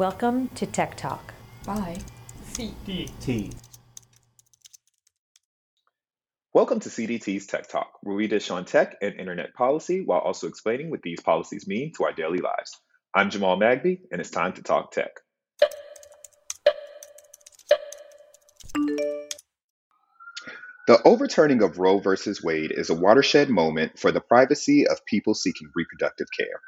Welcome to Tech Talk. Bye. CDT. Welcome to CDT's Tech Talk, where we dish on tech and internet policy while also explaining what these policies mean to our daily lives. I'm Jamal Magby, and it's time to talk tech. The overturning of Roe v. Wade is a watershed moment for the privacy of people seeking reproductive care.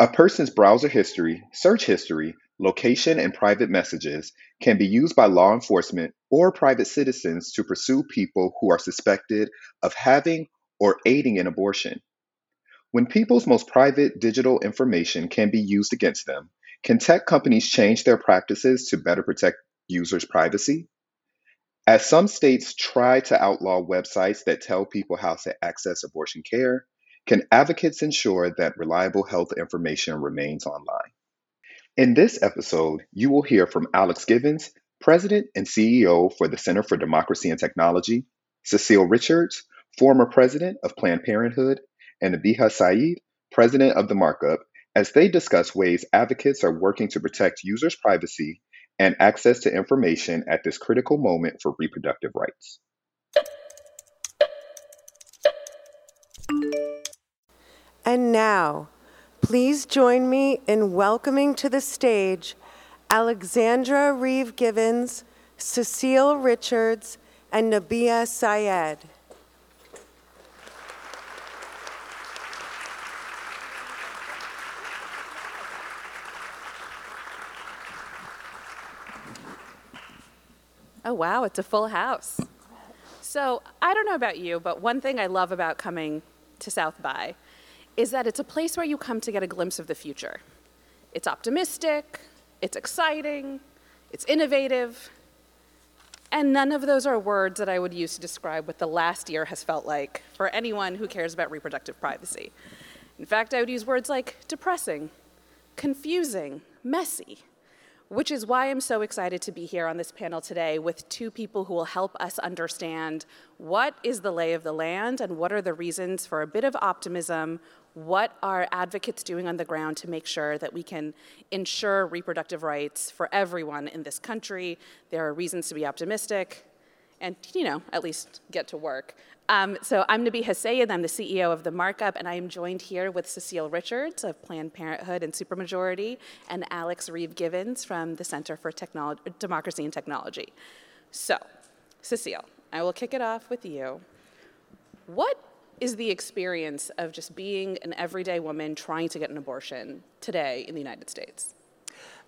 A person's browser history, search history, location, and private messages can be used by law enforcement or private citizens to pursue people who are suspected of having or aiding an abortion. When people's most private digital information can be used against them, can tech companies change their practices to better protect users' privacy? As some states try to outlaw websites that tell people how to access abortion care, can advocates ensure that reliable health information remains online? In this episode, you will hear from Alex Givens, President and CEO for the Center for Democracy and Technology, Cecile Richards, former President of Planned Parenthood, and Nabiha Syed, President of the Markup, as they discuss ways advocates are working to protect users' privacy and access to information at this critical moment for reproductive rights. And now, please join me in welcoming to the stage Alexandra Reeve Givens, Cecile Richards, and Nabiha Syed. Oh, wow, it's a full house. So, I don't know about you, but one thing I love about coming to South by is that it's a place where you come to get a glimpse of the future. It's optimistic, it's exciting, it's innovative, and none of those are words that I would use to describe what the last year has felt like for anyone who cares about reproductive privacy. In fact, I would use words like depressing, confusing, messy which is why I'm so excited to be here on this panel today with two people who will help us understand what is the lay of the land and what are the reasons for a bit of optimism. What are advocates doing on the ground to make sure that we can ensure reproductive rights for everyone in this country? There are reasons to be optimistic and, you know, at least get to work. Um, so I'm Nabiha Syed, I'm the CEO of The Markup, and I am joined here with Cecile Richards of Planned Parenthood and Supermajority, and Alex Reeve Givens from the Center for Technolo- Democracy and Technology. So, Cecile, I will kick it off with you. What is the experience of just being an everyday woman trying to get an abortion today in the United States?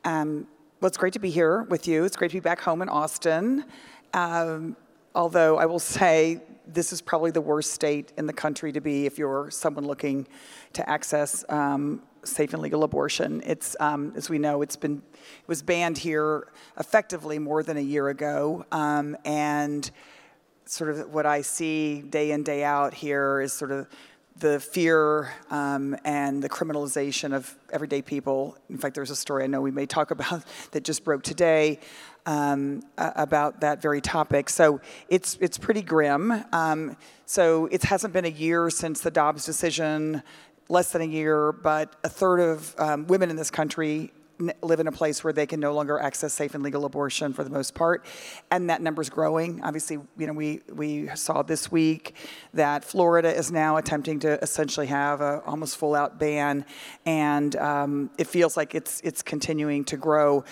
Um, well, it's great to be here with you. It's great to be back home in Austin. Um, although I will say this is probably the worst state in the country to be if you're someone looking to access um, safe and legal abortion. It's, um, as we know, it's been, it was banned here effectively more than a year ago, um, and sort of what I see day in, day out here is sort of the fear um, and the criminalization of everyday people. In fact, there's a story I know we may talk about that just broke today um, about that very topic. So it's it's pretty grim. Um, so it hasn't been a year since the Dobbs decision, less than a year, but a third of um, women in this country live in a place where they can no longer access safe and legal abortion for the most part, and that number is growing. Obviously, you know we we saw this week that Florida is now attempting to essentially have a almost full out ban, and um, it feels like it's it's continuing to grow.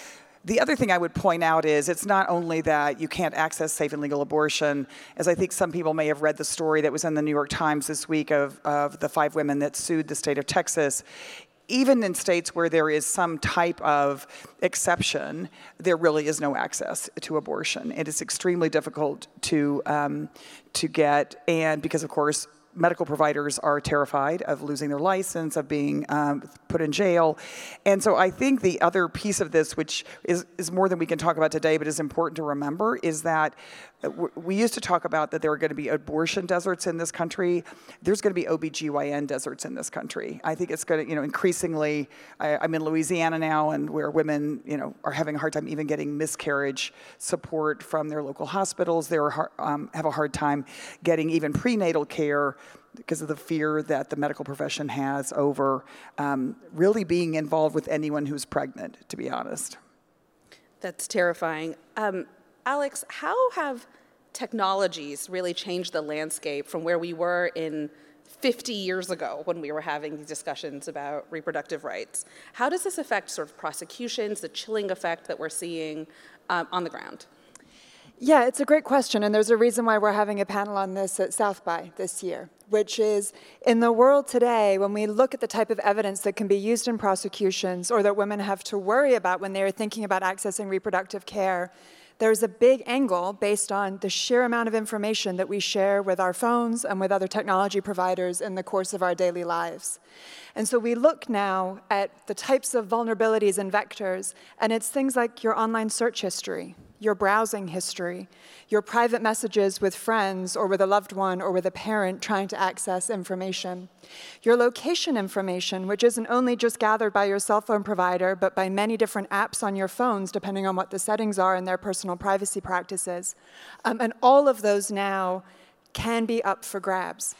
The other thing I would point out is it's not only that you can't access safe and legal abortion, as I think some people may have read the story that was in the New York Times this week of, of the five women that sued the state of Texas even in states where there is some type of exception, there really is no access to abortion. It is extremely difficult to um, to get, and because of course medical providers are terrified of losing their license, of being um, put in jail. And so I think the other piece of this, which is, is more than we can talk about today, but is important to remember, is that uh, we used to talk about that there are going to be abortion deserts in this country. There's going to be OBGYN deserts in this country. I think it's going to, you know, increasingly, I, I'm in Louisiana now, and where women, you know, are having a hard time even getting miscarriage support from their local hospitals. They um, have a hard time getting even prenatal care because of the fear that the medical profession has over um, really being involved with anyone who's pregnant, to be honest. That's terrifying. Um, Alex, how have technologies really changed the landscape from where we were in 50 years ago when we were having these discussions about reproductive rights? How does this affect sort of prosecutions, the chilling effect that we're seeing um, on the ground? Yeah, it's a great question, and there's a reason why we're having a panel on this at South by this year, which is in the world today, when we look at the type of evidence that can be used in prosecutions or that women have to worry about when they're thinking about accessing reproductive care, there's a big angle based on the sheer amount of information that we share with our phones and with other technology providers in the course of our daily lives. And so we look now at the types of vulnerabilities and vectors, and it's things like your online search history, your browsing history, your private messages with friends or with a loved one or with a parent trying to access information, your location information, which isn't only just gathered by your cell phone provider, but by many different apps on your phones, depending on what the settings are and their personal privacy practices. Um, and all of those now can be up for grabs.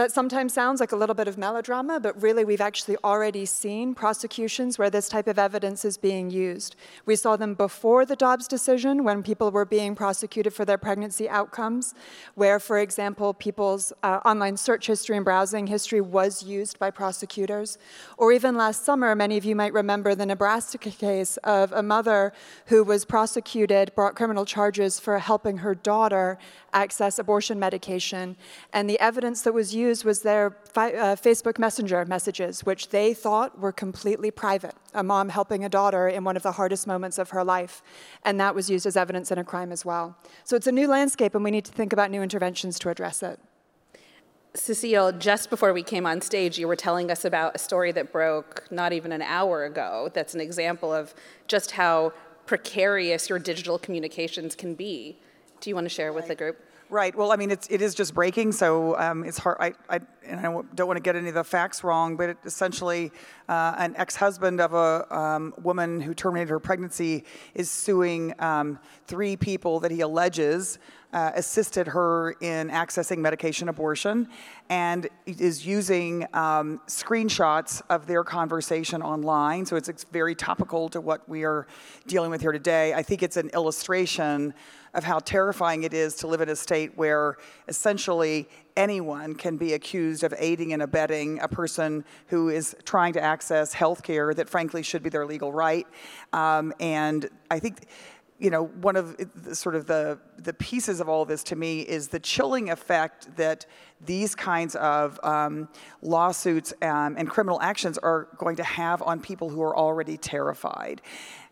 That sometimes sounds like a little bit of melodrama, but really we've actually already seen prosecutions where this type of evidence is being used. We saw them before the Dobbs decision when people were being prosecuted for their pregnancy outcomes, where, for example, people's uh, online search history and browsing history was used by prosecutors. Or even last summer, many of you might remember the Nebraska case of a mother who was prosecuted, brought criminal charges for helping her daughter access abortion medication. And the evidence that was used was their fi- uh, Facebook Messenger messages, which they thought were completely private. A mom helping a daughter in one of the hardest moments of her life. And that was used as evidence in a crime as well. So it's a new landscape, and we need to think about new interventions to address it. Cecile, just before we came on stage, you were telling us about a story that broke not even an hour ago. That's an example of just how precarious your digital communications can be. Do you want to share with the group? Right. Well, I mean, it's, it is just breaking, so um, it's hard. I, I, and I don't want to get any of the facts wrong, but it, essentially, uh, an ex-husband of a um, woman who terminated her pregnancy is suing um, three people that he alleges uh, assisted her in accessing medication abortion, and is using um, screenshots of their conversation online. So it's, it's very topical to what we are dealing with here today. I think it's an illustration of how terrifying it is to live in a state where essentially anyone can be accused of aiding and abetting a person who is trying to access health care that frankly should be their legal right. Um, and I think you know, one of the, sort of the, the pieces of all this to me is the chilling effect that these kinds of um, lawsuits um, and criminal actions are going to have on people who are already terrified.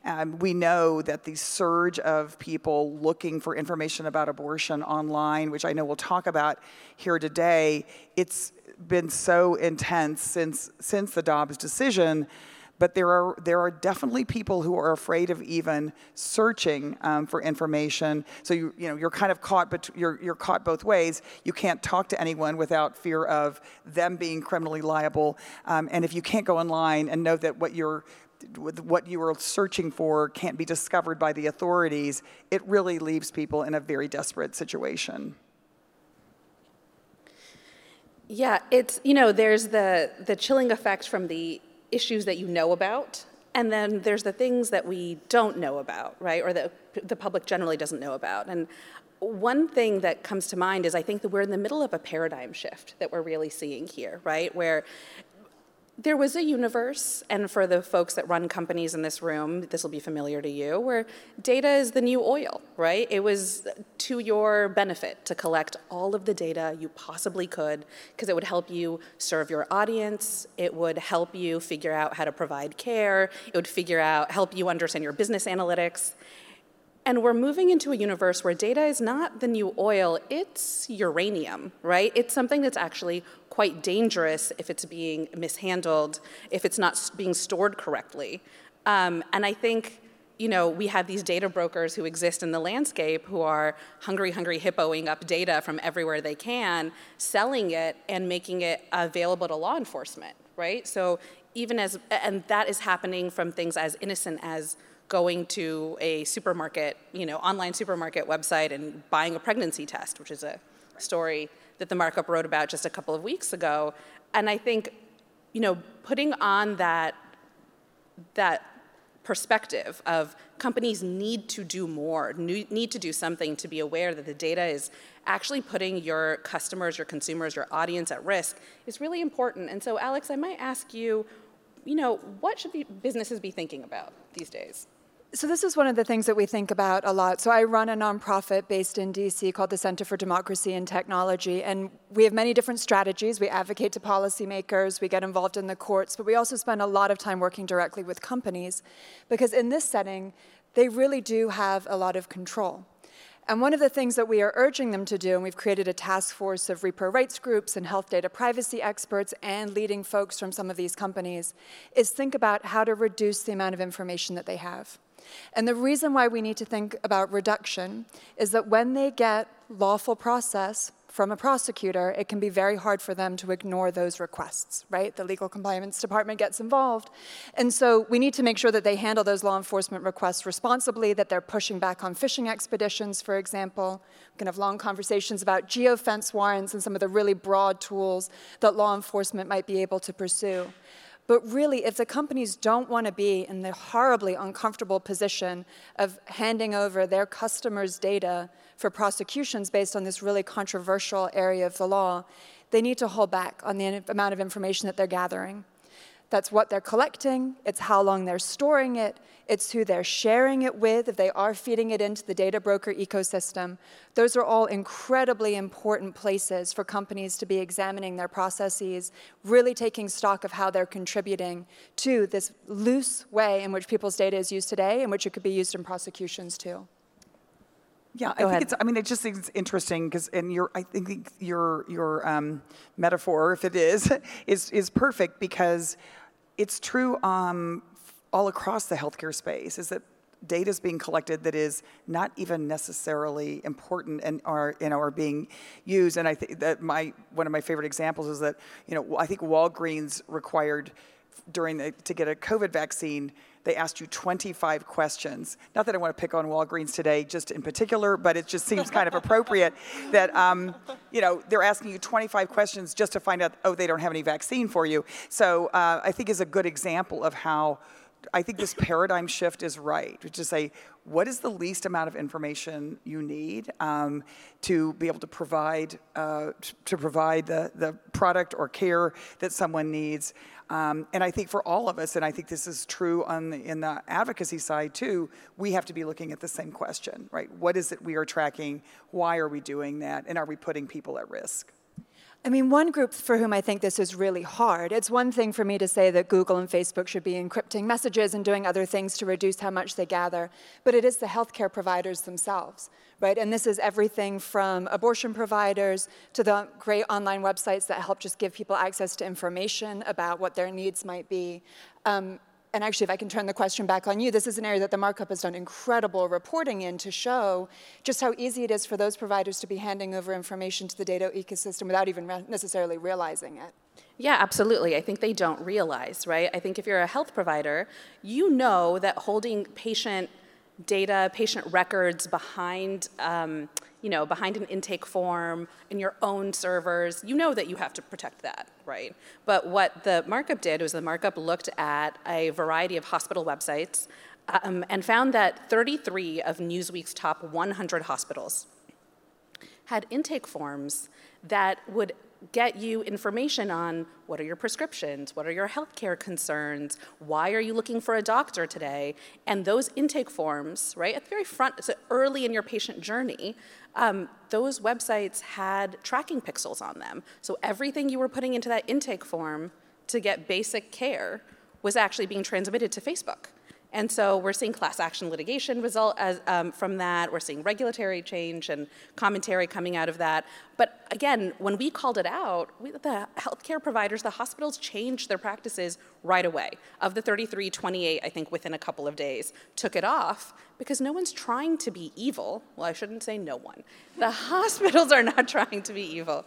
Um, we know that the surge of people looking for information about abortion online, which I know we'll talk about here today, it's been so intense since since the Dobbs decision. But there are there are definitely people who are afraid of even searching um, for information. So you you know you're kind of caught, but you're you're caught both ways. You can't talk to anyone without fear of them being criminally liable. Um, and if you can't go online and know that what you're what you are searching for can't be discovered by the authorities, it really leaves people in a very desperate situation. Yeah, it's, you know, there's the, the chilling effects from the issues that you know about, and then there's the things that we don't know about, right, or that the public generally doesn't know about. And one thing that comes to mind is I think that we're in the middle of a paradigm shift that we're really seeing here, right, where there was a universe, and for the folks that run companies in this room, this will be familiar to you, where data is the new oil, right? It was to your benefit to collect all of the data you possibly could, because it would help you serve your audience, it would help you figure out how to provide care, it would figure out, help you understand your business analytics. And we're moving into a universe where data is not the new oil, it's uranium, right? It's something that's actually quite dangerous if it's being mishandled, if it's not being stored correctly. Um, and I think you know, we have these data brokers who exist in the landscape who are hungry, hungry hippoing up data from everywhere they can, selling it and making it available to law enforcement, right? So even as, and that is happening from things as innocent as going to a supermarket, you know, online supermarket website and buying a pregnancy test, which is a story that the markup wrote about just a couple of weeks ago. And I think, you know, putting on that, that perspective of companies need to do more, need to do something to be aware that the data is actually putting your customers, your consumers, your audience at risk is really important. And so, Alex, I might ask you, you know, what should businesses be thinking about these days? So this is one of the things that we think about a lot. So I run a nonprofit based in DC called the Center for Democracy and Technology, and we have many different strategies. We advocate to policymakers, we get involved in the courts, but we also spend a lot of time working directly with companies because in this setting, they really do have a lot of control. And one of the things that we are urging them to do, and we've created a task force of repro rights groups and health data privacy experts and leading folks from some of these companies, is think about how to reduce the amount of information that they have. And the reason why we need to think about reduction is that when they get lawful process from a prosecutor, it can be very hard for them to ignore those requests, right? The legal compliance department gets involved. And so we need to make sure that they handle those law enforcement requests responsibly, that they're pushing back on fishing expeditions, for example. We can have long conversations about geofence warrants and some of the really broad tools that law enforcement might be able to pursue. But really, if the companies don't want to be in the horribly uncomfortable position of handing over their customers' data for prosecutions based on this really controversial area of the law, they need to hold back on the amount of information that they're gathering. That's what they're collecting, it's how long they're storing it, it's who they're sharing it with if they are feeding it into the data broker ecosystem. Those are all incredibly important places for companies to be examining their processes, really taking stock of how they're contributing to this loose way in which people's data is used today, in which it could be used in prosecutions too. Yeah, I think it's. I mean, it just seems interesting because, and your, I think your your um, metaphor, if it is, is is perfect because it's true um, all across the healthcare space. Is that data is being collected that is not even necessarily important and are you know are being used. And I think that my one of my favorite examples is that you know I think Walgreens required during the, to get a COVID vaccine they asked you 25 questions. Not that I want to pick on Walgreens today, just in particular, but it just seems kind of appropriate that, um, you know, they're asking you 25 questions just to find out, oh, they don't have any vaccine for you. So uh, I think is a good example of how I think this paradigm shift is right, which is say, what is the least amount of information you need um, to be able to provide uh, to provide the, the product or care that someone needs? Um, and I think for all of us, and I think this is true on the, in the advocacy side too, we have to be looking at the same question, right? What is it we are tracking? Why are we doing that? And are we putting people at risk? I mean, one group for whom I think this is really hard, it's one thing for me to say that Google and Facebook should be encrypting messages and doing other things to reduce how much they gather, but it is the healthcare providers themselves, right? And this is everything from abortion providers to the great online websites that help just give people access to information about what their needs might be. Um, and actually, if I can turn the question back on you, this is an area that the markup has done incredible reporting in to show just how easy it is for those providers to be handing over information to the data ecosystem without even re- necessarily realizing it. Yeah, absolutely. I think they don't realize, right? I think if you're a health provider, you know that holding patient data, patient records behind, um, you know, behind an intake form in your own servers, you know that you have to protect that, right? But what the markup did was the markup looked at a variety of hospital websites um, and found that 33 of Newsweek's top 100 hospitals had intake forms that would get you information on what are your prescriptions, what are your healthcare concerns, why are you looking for a doctor today, and those intake forms, right at the very front, so early in your patient journey, um, those websites had tracking pixels on them. So everything you were putting into that intake form to get basic care was actually being transmitted to Facebook. And so we're seeing class action litigation result as, um, from that. We're seeing regulatory change and commentary coming out of that. But again, when we called it out, we, the healthcare providers, the hospitals changed their practices right away. Of the 33, 28, I think within a couple of days, took it off because no one's trying to be evil. Well, I shouldn't say no one. The hospitals are not trying to be evil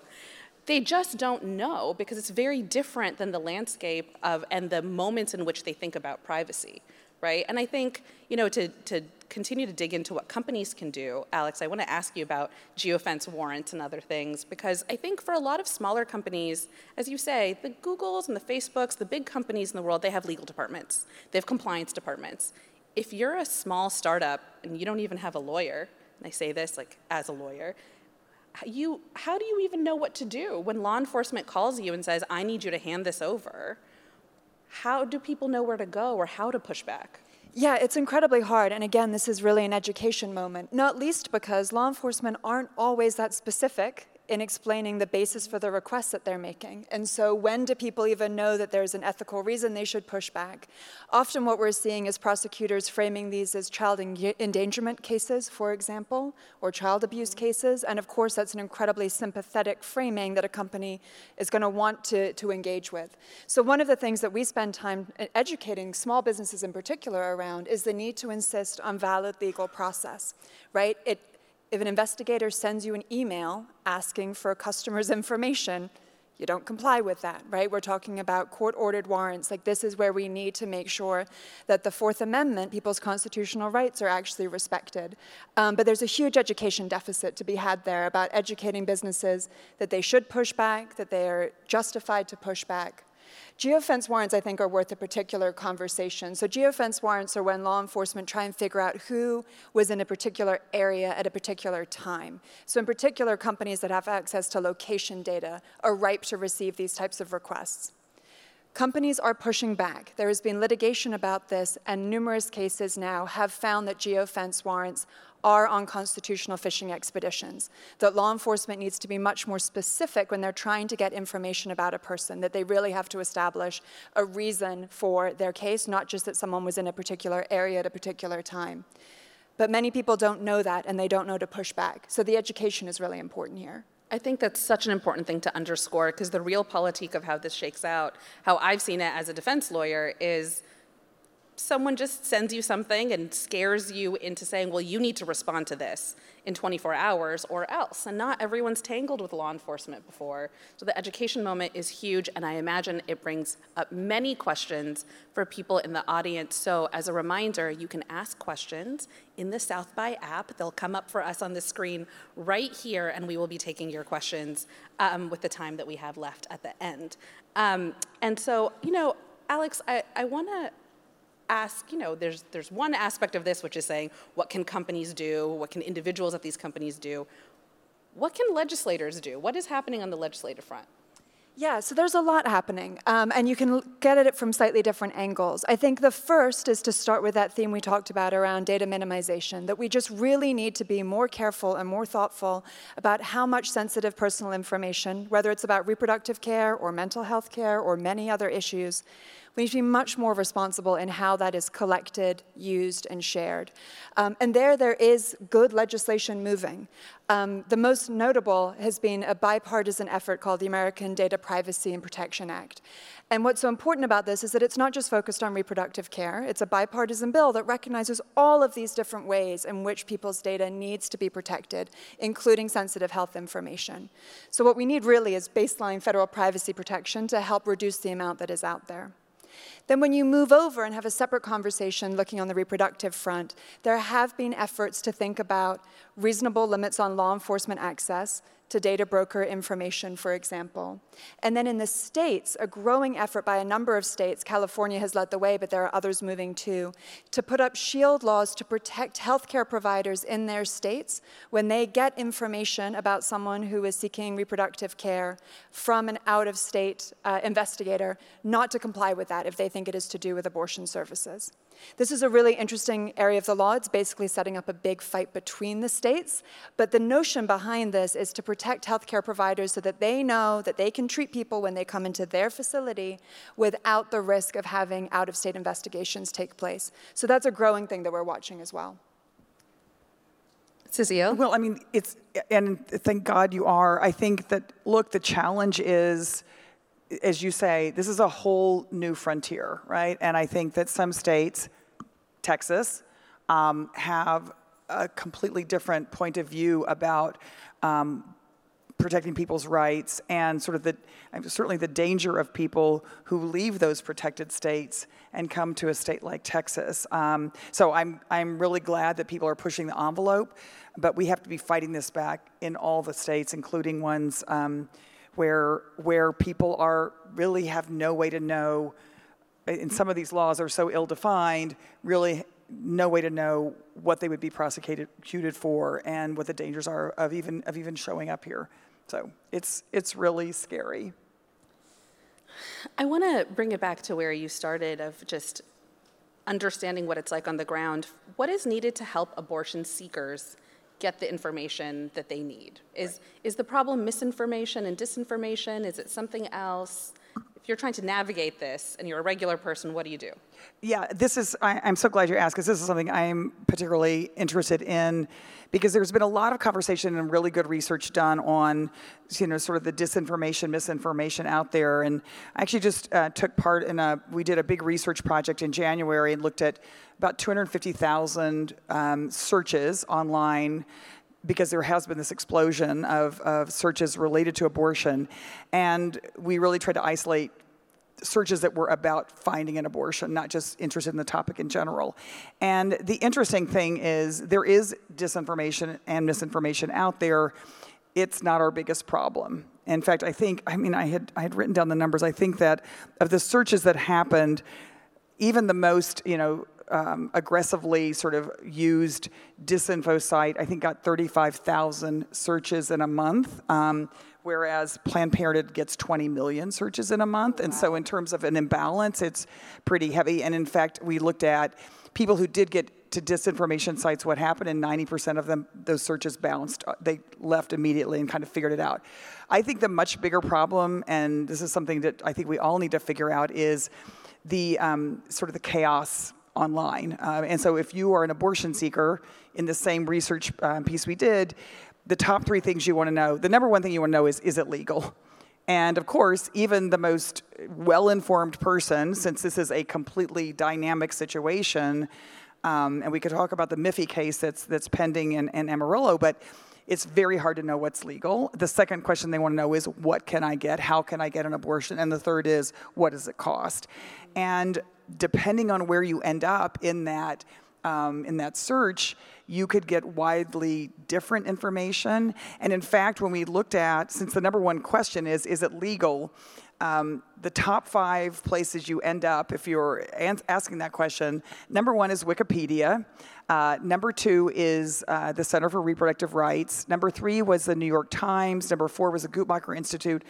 they just don't know because it's very different than the landscape of and the moments in which they think about privacy right? And I think, you know, to, to continue to dig into what companies can do, Alex, I want to ask you about geofence warrants and other things, because I think for a lot of smaller companies, as you say, the Googles and the Facebooks, the big companies in the world, they have legal departments, they have compliance departments. If you're a small startup and you don't even have a lawyer, and I say this like as a lawyer, you, how do you even know what to do when law enforcement calls you and says, I need you to hand this over? How do people know where to go or how to push back? Yeah, it's incredibly hard. And again, this is really an education moment, not least because law enforcement aren't always that specific in explaining the basis for the requests that they're making. And so, when do people even know that there's an ethical reason they should push back? Often, what we're seeing is prosecutors framing these as child endangerment cases, for example, or child abuse cases. And of course, that's an incredibly sympathetic framing that a company is going to want to, to engage with. So, one of the things that we spend time uh, educating small businesses in particular around is the need to insist on valid legal process, right? It if an investigator sends you an email asking for a customer's information, you don't comply with that, right? We're talking about court ordered warrants. Like, this is where we need to make sure that the Fourth Amendment, people's constitutional rights, are actually respected. Um, but there's a huge education deficit to be had there about educating businesses that they should push back, that they are justified to push back. Geofence warrants, I think, are worth a particular conversation. So, geofence warrants are when law enforcement try and figure out who was in a particular area at a particular time. So, in particular, companies that have access to location data are ripe to receive these types of requests. Companies are pushing back. There has been litigation about this, and numerous cases now have found that geofence warrants are on constitutional fishing expeditions, that law enforcement needs to be much more specific when they're trying to get information about a person, that they really have to establish a reason for their case, not just that someone was in a particular area at a particular time. But many people don't know that and they don't know to push back. So the education is really important here. I think that's such an important thing to underscore because the realpolitik of how this shakes out, how I've seen it as a defense lawyer, is someone just sends you something and scares you into saying, well, you need to respond to this in 24 hours or else. And not everyone's tangled with law enforcement before. So the education moment is huge, and I imagine it brings up many questions for people in the audience. So as a reminder, you can ask questions in the South by app. They'll come up for us on the screen right here, and we will be taking your questions um, with the time that we have left at the end. Um, and so, you know, Alex, I, I want to ask, you know, there's, there's one aspect of this which is saying, what can companies do? What can individuals at these companies do? What can legislators do? What is happening on the legislative front? Yeah, so there's a lot happening, um, and you can get at it from slightly different angles. I think the first is to start with that theme we talked about around data minimization, that we just really need to be more careful and more thoughtful about how much sensitive personal information, whether it's about reproductive care or mental health care or many other issues, we need to be much more responsible in how that is collected, used, and shared. Um, and there, there is good legislation moving. Um, the most notable has been a bipartisan effort called the American Data Privacy and Protection Act. And what's so important about this is that it's not just focused on reproductive care, it's a bipartisan bill that recognizes all of these different ways in which people's data needs to be protected, including sensitive health information. So, what we need really is baseline federal privacy protection to help reduce the amount that is out there. Then, when you move over and have a separate conversation looking on the reproductive front, there have been efforts to think about reasonable limits on law enforcement access, to data broker information, for example. And then in the states, a growing effort by a number of states, California has led the way, but there are others moving too, to put up shield laws to protect healthcare providers in their states when they get information about someone who is seeking reproductive care from an out of state uh, investigator, not to comply with that if they think it is to do with abortion services. This is a really interesting area of the law. It's basically setting up a big fight between the states. But the notion behind this is to protect healthcare providers so that they know that they can treat people when they come into their facility without the risk of having out of state investigations take place. So that's a growing thing that we're watching as well. Cecile? Well, I mean, it's, and thank God you are. I think that, look, the challenge is as you say, this is a whole new frontier, right? And I think that some states, Texas, um, have a completely different point of view about um, protecting people's rights and sort of the certainly the danger of people who leave those protected states and come to a state like Texas. Um, so I'm I'm really glad that people are pushing the envelope, but we have to be fighting this back in all the states, including ones um, where where people are really have no way to know. And some of these laws are so ill-defined, really no way to know what they would be prosecuted for and what the dangers are of even of even showing up here. So it's it's really scary. I want to bring it back to where you started of just understanding what it's like on the ground. What is needed to help abortion seekers get the information that they need? Is is the problem misinformation and disinformation? Is it something else? If you're trying to navigate this and you're a regular person, what do you do? Yeah, this is, I, am so glad you asked because this is something I'm particularly interested in because there's been a lot of conversation and really good research done on, you know, sort of the disinformation, misinformation out there. And I actually just uh, took part in a, we did a big research project in January and looked at about 250,000 um, searches online because there has been this explosion of, of searches related to abortion. And we really tried to isolate searches that were about finding an abortion, not just interested in the topic in general. And the interesting thing is there is disinformation and misinformation out there. It's not our biggest problem. In fact, I think, I mean, I had, I had written down the numbers. I think that of the searches that happened, even the most, you know, um, aggressively sort of used disinfo site, I think got 35,000 searches in a month. Um, whereas Planned Parenthood gets 20 million searches in a month. And so, in terms of an imbalance, it's pretty heavy. And in fact, we looked at people who did get to disinformation sites, what happened, and 90% of them, those searches bounced. Uh, they left immediately and kind of figured it out. I think the much bigger problem, and this is something that I think we all need to figure out, is the um, sort of the chaos online. Uh, and so if you are an abortion seeker, in the same research um, piece we did, the top three things you want to know, the number one thing you want to know is, is it legal? And of course, even the most well informed person, since this is a completely dynamic situation, um, and we could talk about the Miffy case that's, that's pending in, in Amarillo, but it's very hard to know what's legal. The second question they want to know is what can I get? How can I get an abortion? And the third is what does it cost? And depending on where you end up in that um, in that search, you could get widely different information. And in fact, when we looked at, since the number one question is, is it legal? Um, the top five places you end up if you're asking that question number one is Wikipedia. Uh, number two is uh, the Center for Reproductive Rights. Number three was the New York Times. Number four was the Guttmacher Institute.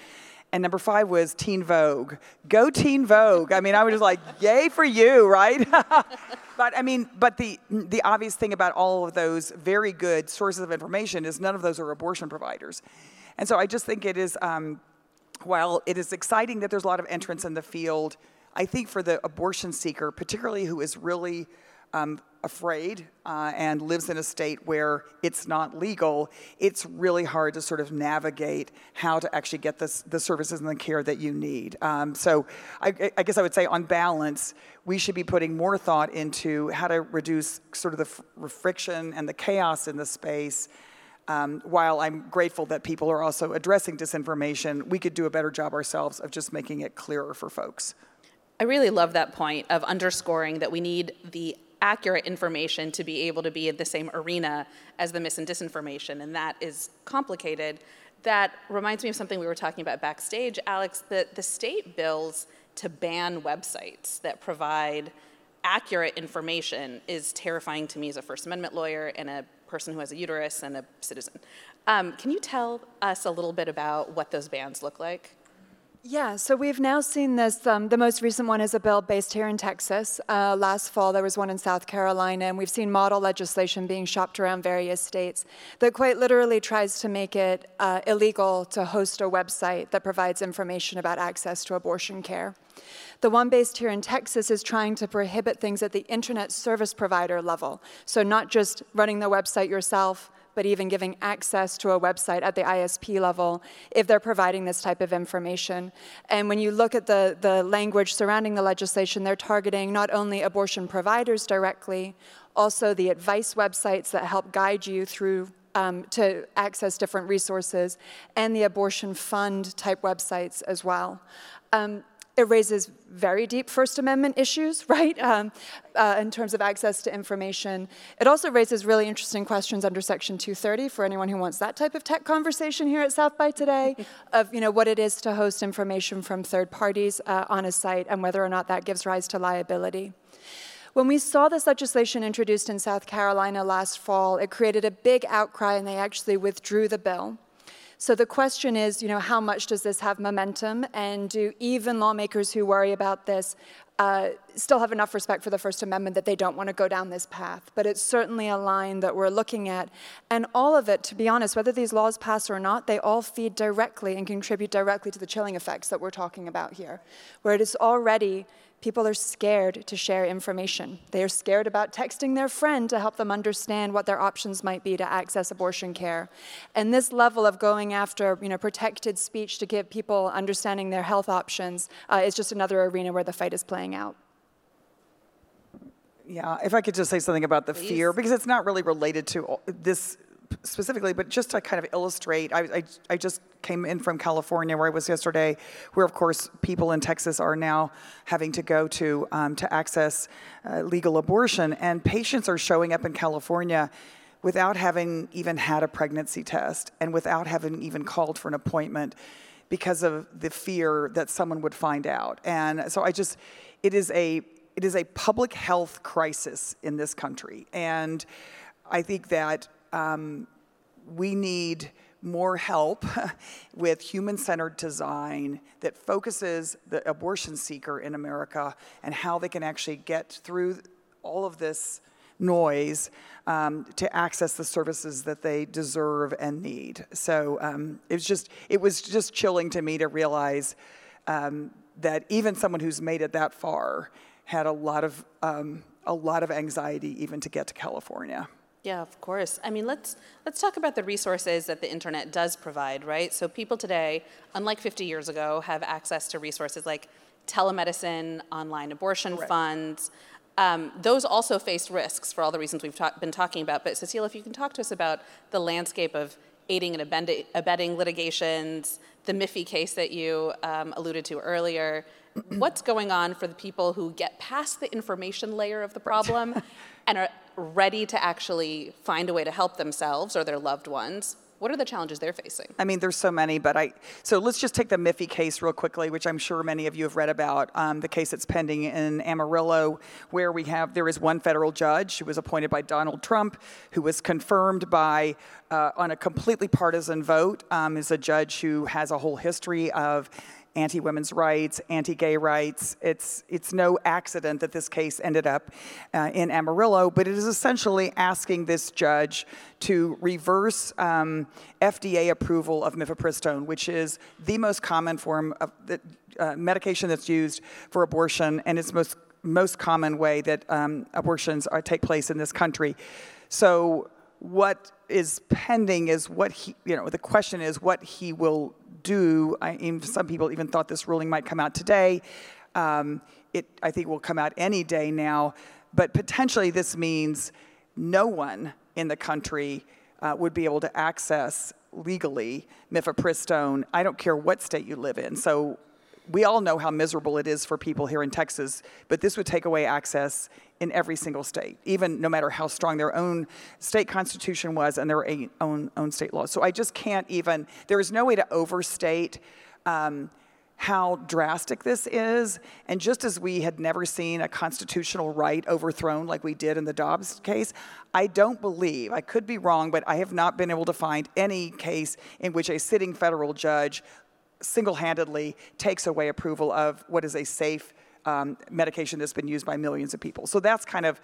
And number five was Teen Vogue. Go Teen Vogue. I mean, I was just like, yay for you, right? but I mean, but the the obvious thing about all of those very good sources of information is none of those are abortion providers. And so I just think it is, um, while it is exciting that there's a lot of entrance in the field, I think for the abortion seeker, particularly who is really um, afraid uh, and lives in a state where it's not legal, it's really hard to sort of navigate how to actually get this, the services and the care that you need. Um, so I, I, guess I would say, on balance, we should be putting more thought into how to reduce sort of the friction and the chaos in the space. Um, while I'm grateful that people are also addressing disinformation, we could do a better job ourselves of just making it clearer for folks. I really love that point of underscoring that we need the accurate information to be able to be in the same arena as the mis and disinformation, and that is complicated. That reminds me of something we were talking about backstage, Alex, that the state bills to ban websites that provide accurate information is terrifying to me as a First Amendment lawyer and a person who has a uterus and a citizen. Um, can you tell us a little bit about what those bans look like? Yeah, so we've now seen this. Um, the most recent one is a bill based here in Texas. Uh, last fall, there was one in South Carolina, and we've seen model legislation being shopped around various states that quite literally tries to make it uh, illegal to host a website that provides information about access to abortion care. The one based here in Texas is trying to prohibit things at the internet service provider level. So, not just running the website yourself, but even giving access to a website at the ISP level if they're providing this type of information. And when you look at the, the language surrounding the legislation, they're targeting not only abortion providers directly, also the advice websites that help guide you through um, to access different resources, and the abortion fund type websites as well. Um, it raises very deep First Amendment issues, right, um, uh, in terms of access to information. It also raises really interesting questions under Section 230 for anyone who wants that type of tech conversation here at South by today, of you know what it is to host information from third parties uh, on a site and whether or not that gives rise to liability. When we saw this legislation introduced in South Carolina last fall, it created a big outcry and they actually withdrew the bill. So the question is, you know, how much does this have momentum? And do even lawmakers who worry about this uh, still have enough respect for the First Amendment that they don't want to go down this path? But it's certainly a line that we're looking at. And all of it, to be honest, whether these laws pass or not, they all feed directly and contribute directly to the chilling effects that we're talking about here, where it is already People are scared to share information. They are scared about texting their friend to help them understand what their options might be to access abortion care. And this level of going after you know, protected speech to give people understanding their health options uh, is just another arena where the fight is playing out. Yeah, if I could just say something about the fear, because it's not really related to this specifically, but just to kind of illustrate, I, I, I, just came in from California where I was yesterday, where of course people in Texas are now having to go to um, to access uh, legal abortion, and patients are showing up in California without having even had a pregnancy test and without having even called for an appointment because of the fear that someone would find out. And so I just, it is a it is a public health crisis in this country, and I think that um, we need more help with human centered design that focuses the abortion seeker in America and how they can actually get through all of this noise um, to access the services that they deserve and need. So um, it was just it was just chilling to me to realize um, that even someone who's made it that far had a lot of um, a lot of anxiety even to get to California. Yeah, of course. I mean, let's let's talk about the resources that the internet does provide, right? So people today, unlike 50 years ago, have access to resources like telemedicine, online abortion Correct. funds. Um, those also face risks for all the reasons we've ta- been talking about. But Cecile, if you can talk to us about the landscape of aiding and abetting litigations, the Miffy case that you um, alluded to earlier, what's going on for the people who get past the information layer of the problem and are ready to actually find a way to help themselves or their loved ones what are the challenges they're facing? I mean, there's so many, but I, so let's just take the Miffy case real quickly, which I'm sure many of you have read about. Um, the case that's pending in Amarillo, where we have, there is one federal judge who was appointed by Donald Trump, who was confirmed by, uh, on a completely partisan vote, um, is a judge who has a whole history of anti-women's rights, anti-gay rights. It's it's no accident that this case ended up uh, in Amarillo, but it is essentially asking this judge to reverse um, FDA approval of mifepristone, which is the most common form of the, uh, medication that's used for abortion, and it's most most common way that um, abortions are, take place in this country. So what is pending is what he, you know, the question is what he will do. I, mean, some people even thought this ruling might come out today. Um, it, I think, will come out any day now. But potentially, this means no one in the country uh, would be able to access legally mifepristone. I don't care what state you live in. So we all know how miserable it is for people here in Texas, but this would take away access in every single state, even no matter how strong their own state constitution was and their own, own state laws. So I just can't even, there is no way to overstate um, how drastic this is. And just as we had never seen a constitutional right overthrown like we did in the Dobbs case, I don't believe, I could be wrong, but I have not been able to find any case in which a sitting federal judge single handedly takes away approval of what is a safe um, medication that's been used by millions of people. So that's kind of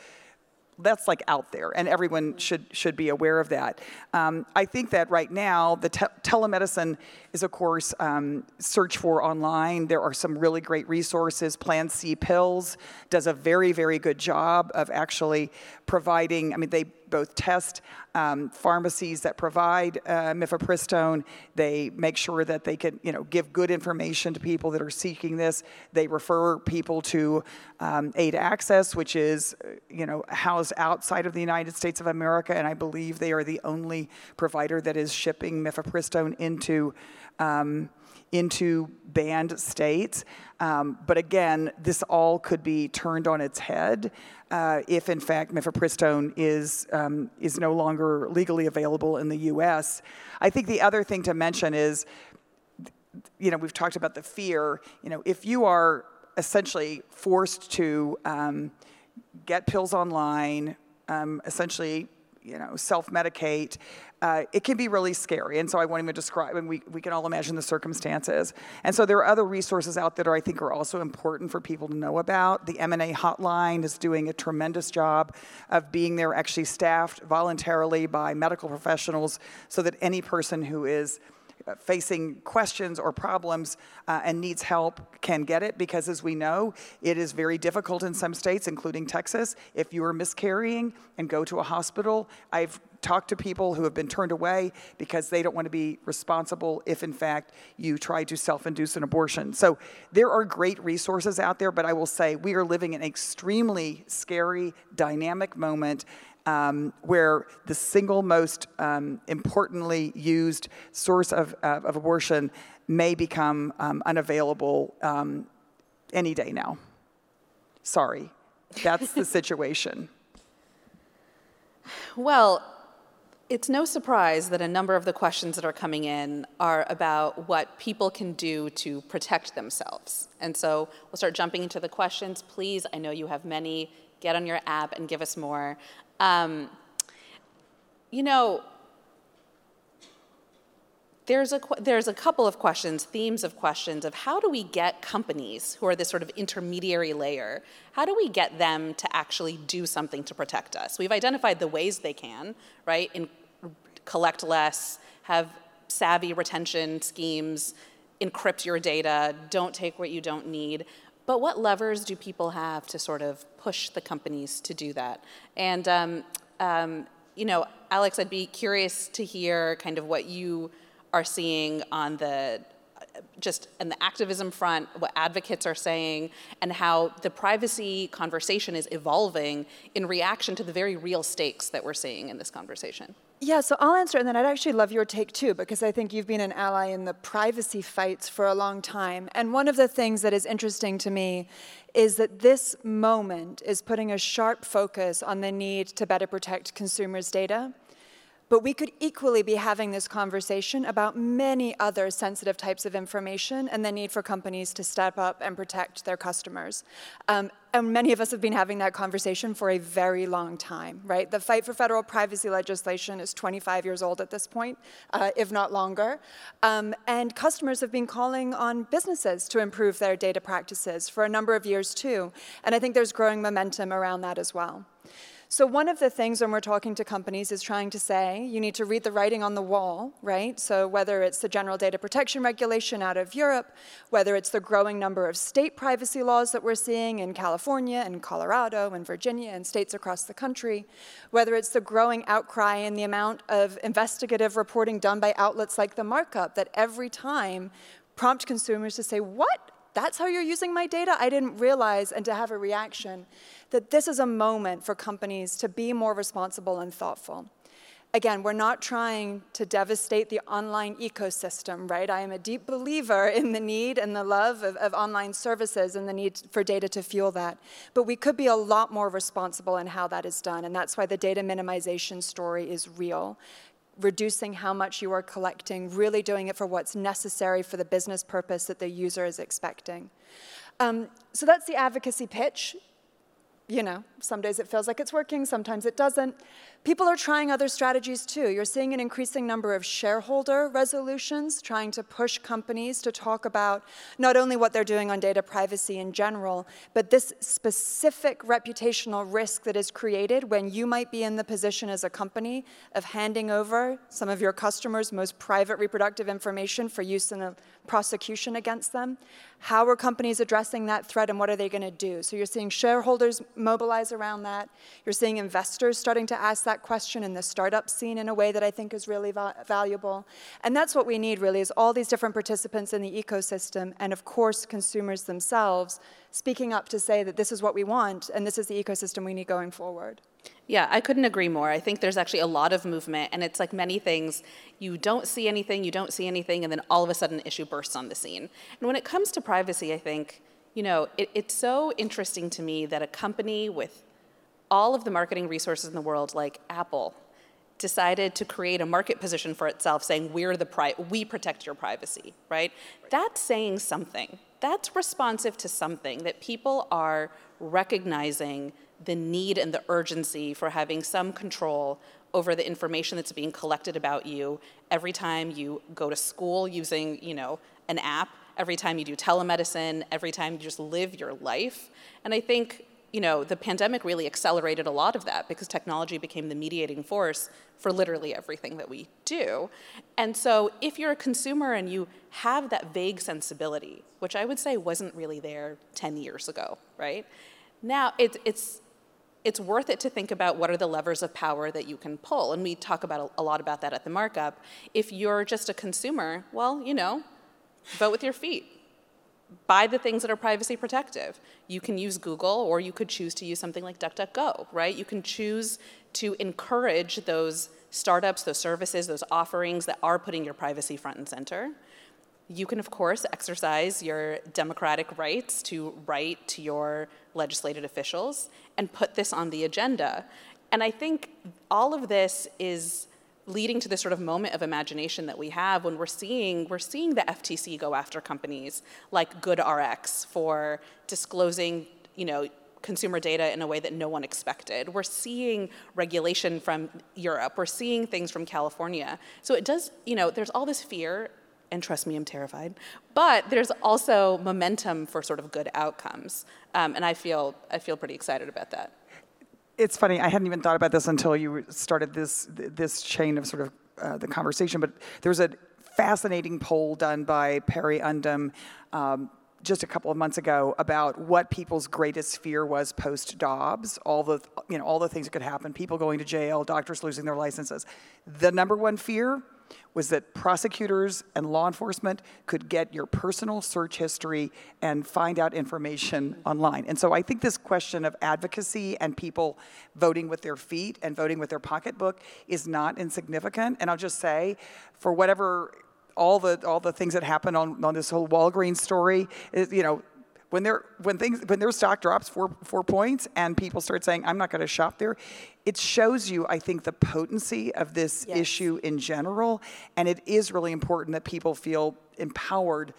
that's like out there, and everyone should should be aware of that. Um, I think that right now the te- telemedicine is, of course, um, search for online. There are some really great resources. Plan C Pills does a very very good job of actually providing. I mean, they both test um, pharmacies that provide uh, mifepristone. They make sure that they can, you know, give good information to people that are seeking this. They refer people to um, Aid Access, which is, you know, housed outside of the United States of America, and I believe they are the only provider that is shipping mifepristone into. Um, into banned states. Um, but again, this all could be turned on its head uh, if, in fact, mifepristone is um, is no longer legally available in the U.S. I think the other thing to mention is, you know, we've talked about the fear. You know, if you are essentially forced to um, get pills online, um, essentially you know, self-medicate, uh, it can be really scary. And so I won't even describe, and we, we can all imagine the circumstances. And so there are other resources out there that I think are also important for people to know about. The M&A hotline is doing a tremendous job of being there actually staffed voluntarily by medical professionals so that any person who is facing questions or problems uh, and needs help can get it because, as we know, it is very difficult in some states, including Texas. If you are miscarrying and go to a hospital, I've talked to people who have been turned away because they don't want to be responsible if, in fact, you try to self induce an abortion. So there are great resources out there, but I will say we are living in an extremely scary, dynamic moment um, where the single most um, importantly used source of, uh, of abortion may become um, unavailable um, any day now. Sorry, that's the situation. Well, it's no surprise that a number of the questions that are coming in are about what people can do to protect themselves. And so we'll start jumping into the questions. Please, I know you have many. Get on your app and give us more. Um, you know, there's a, there's a couple of questions, themes of questions of how do we get companies who are this sort of intermediary layer, how do we get them to actually do something to protect us? We've identified the ways they can, right? Collect less, have savvy retention schemes, encrypt your data, don't take what you don't need. But what levers do people have to sort of push the companies to do that? And, um, um, you know, Alex, I'd be curious to hear kind of what you are seeing on the just in the activism front, what advocates are saying, and how the privacy conversation is evolving in reaction to the very real stakes that we're seeing in this conversation. Yeah, so I'll answer, and then I'd actually love your take too, because I think you've been an ally in the privacy fights for a long time. And one of the things that is interesting to me is that this moment is putting a sharp focus on the need to better protect consumers' data. But we could equally be having this conversation about many other sensitive types of information and the need for companies to step up and protect their customers. Um, and many of us have been having that conversation for a very long time, right? The fight for federal privacy legislation is 25 years old at this point, uh, if not longer. Um, and customers have been calling on businesses to improve their data practices for a number of years too. And I think there's growing momentum around that as well. So one of the things when we're talking to companies is trying to say, you need to read the writing on the wall, right? So whether it's the General Data Protection Regulation out of Europe, whether it's the growing number of state privacy laws that we're seeing in California and Colorado and Virginia and states across the country, whether it's the growing outcry and the amount of investigative reporting done by outlets like the Markup that every time prompt consumers to say, what? That's how you're using my data? I didn't realize, and to have a reaction that this is a moment for companies to be more responsible and thoughtful. Again, we're not trying to devastate the online ecosystem, right? I am a deep believer in the need and the love of, of, online services and the need for data to fuel that. But we could be a lot more responsible in how that is done, and that's why the data minimization story is real. Reducing how much you are collecting, really doing it for what's necessary for the business purpose that the user is expecting. Um, so that's the advocacy pitch you know, some days it feels like it's working, sometimes it doesn't. People are trying other strategies too. You're seeing an increasing number of shareholder resolutions trying to push companies to talk about not only what they're doing on data privacy in general, but this specific reputational risk that is created when you might be in the position as a company of handing over some of your customers' most private reproductive information for use in a prosecution against them. How are companies addressing that threat and what are they going to do? So you're seeing shareholders mobilize around that. You're seeing investors starting to ask that question in the startup scene in a way that I think is really va- valuable. And that's what we need really is all these different participants in the ecosystem and of course consumers themselves speaking up to say that this is what we want and this is the ecosystem we need going forward. Yeah, I couldn't agree more. I think there's actually a lot of movement, and it's like many things. You don't see anything, you don't see anything, and then all of a sudden, an issue bursts on the scene. And when it comes to privacy, I think, you know, it, it's so interesting to me that a company with all of the marketing resources in the world, like Apple, decided to create a market position for itself saying we're the pri- we protect your privacy right? That's saying something. That's responsive to something that people are recognizing the need and the urgency for having some control over the information that's being collected about you every time you go to school using you know an app every time you do telemedicine every time you just live your life. And i think you know, the pandemic really accelerated a lot of that because technology became the mediating force for literally everything that we do. And so if you're a consumer and you have that vague sensibility, which I would say wasn't really there 10 years ago, right? Now it's it's it's worth it to think about what are the levers of power that you can pull. And we talk about a, a lot about that at the Markup. If you're just a consumer, well, you know, vote with your feet buy the things that are privacy protective. You can use Google or you could choose to use something like DuckDuckGo, right? You can choose to encourage those startups, those services, those offerings that are putting your privacy front and center. You can, of course, exercise your democratic rights to write to your legislated officials and put this on the agenda. And I think all of this is leading to this sort of moment of imagination that we have when we're seeing we're seeing the FTC go after companies like GoodRx for disclosing, you know, consumer data in a way that no one expected. We're seeing regulation from Europe. We're seeing things from California. So it does, you know, there's all this fear and trust me, I'm terrified. But there's also momentum for sort of good outcomes, um, and I feel I feel pretty excited about that it's funny. I hadn't even thought about this until you started this this chain of sort of uh, the conversation. But there was a fascinating poll done by PerryUndem um, just a couple of months ago about what people's greatest fear was post Dobbs. All the you know all the things that could happen. People going to jail, doctors losing their licenses. The number one fear was that prosecutors and law enforcement could get your personal search history and find out information online. And so I think this question of advocacy and people voting with their feet and voting with their pocketbook is not insignificant. And I'll just say, for whatever all the all the things that happened on, on this whole Walgreens story, you know, when their when things when their stock drops four four points and people start saying I'm not going to shop there, it shows you I think the potency of this yes. issue in general, and it is really important that people feel empowered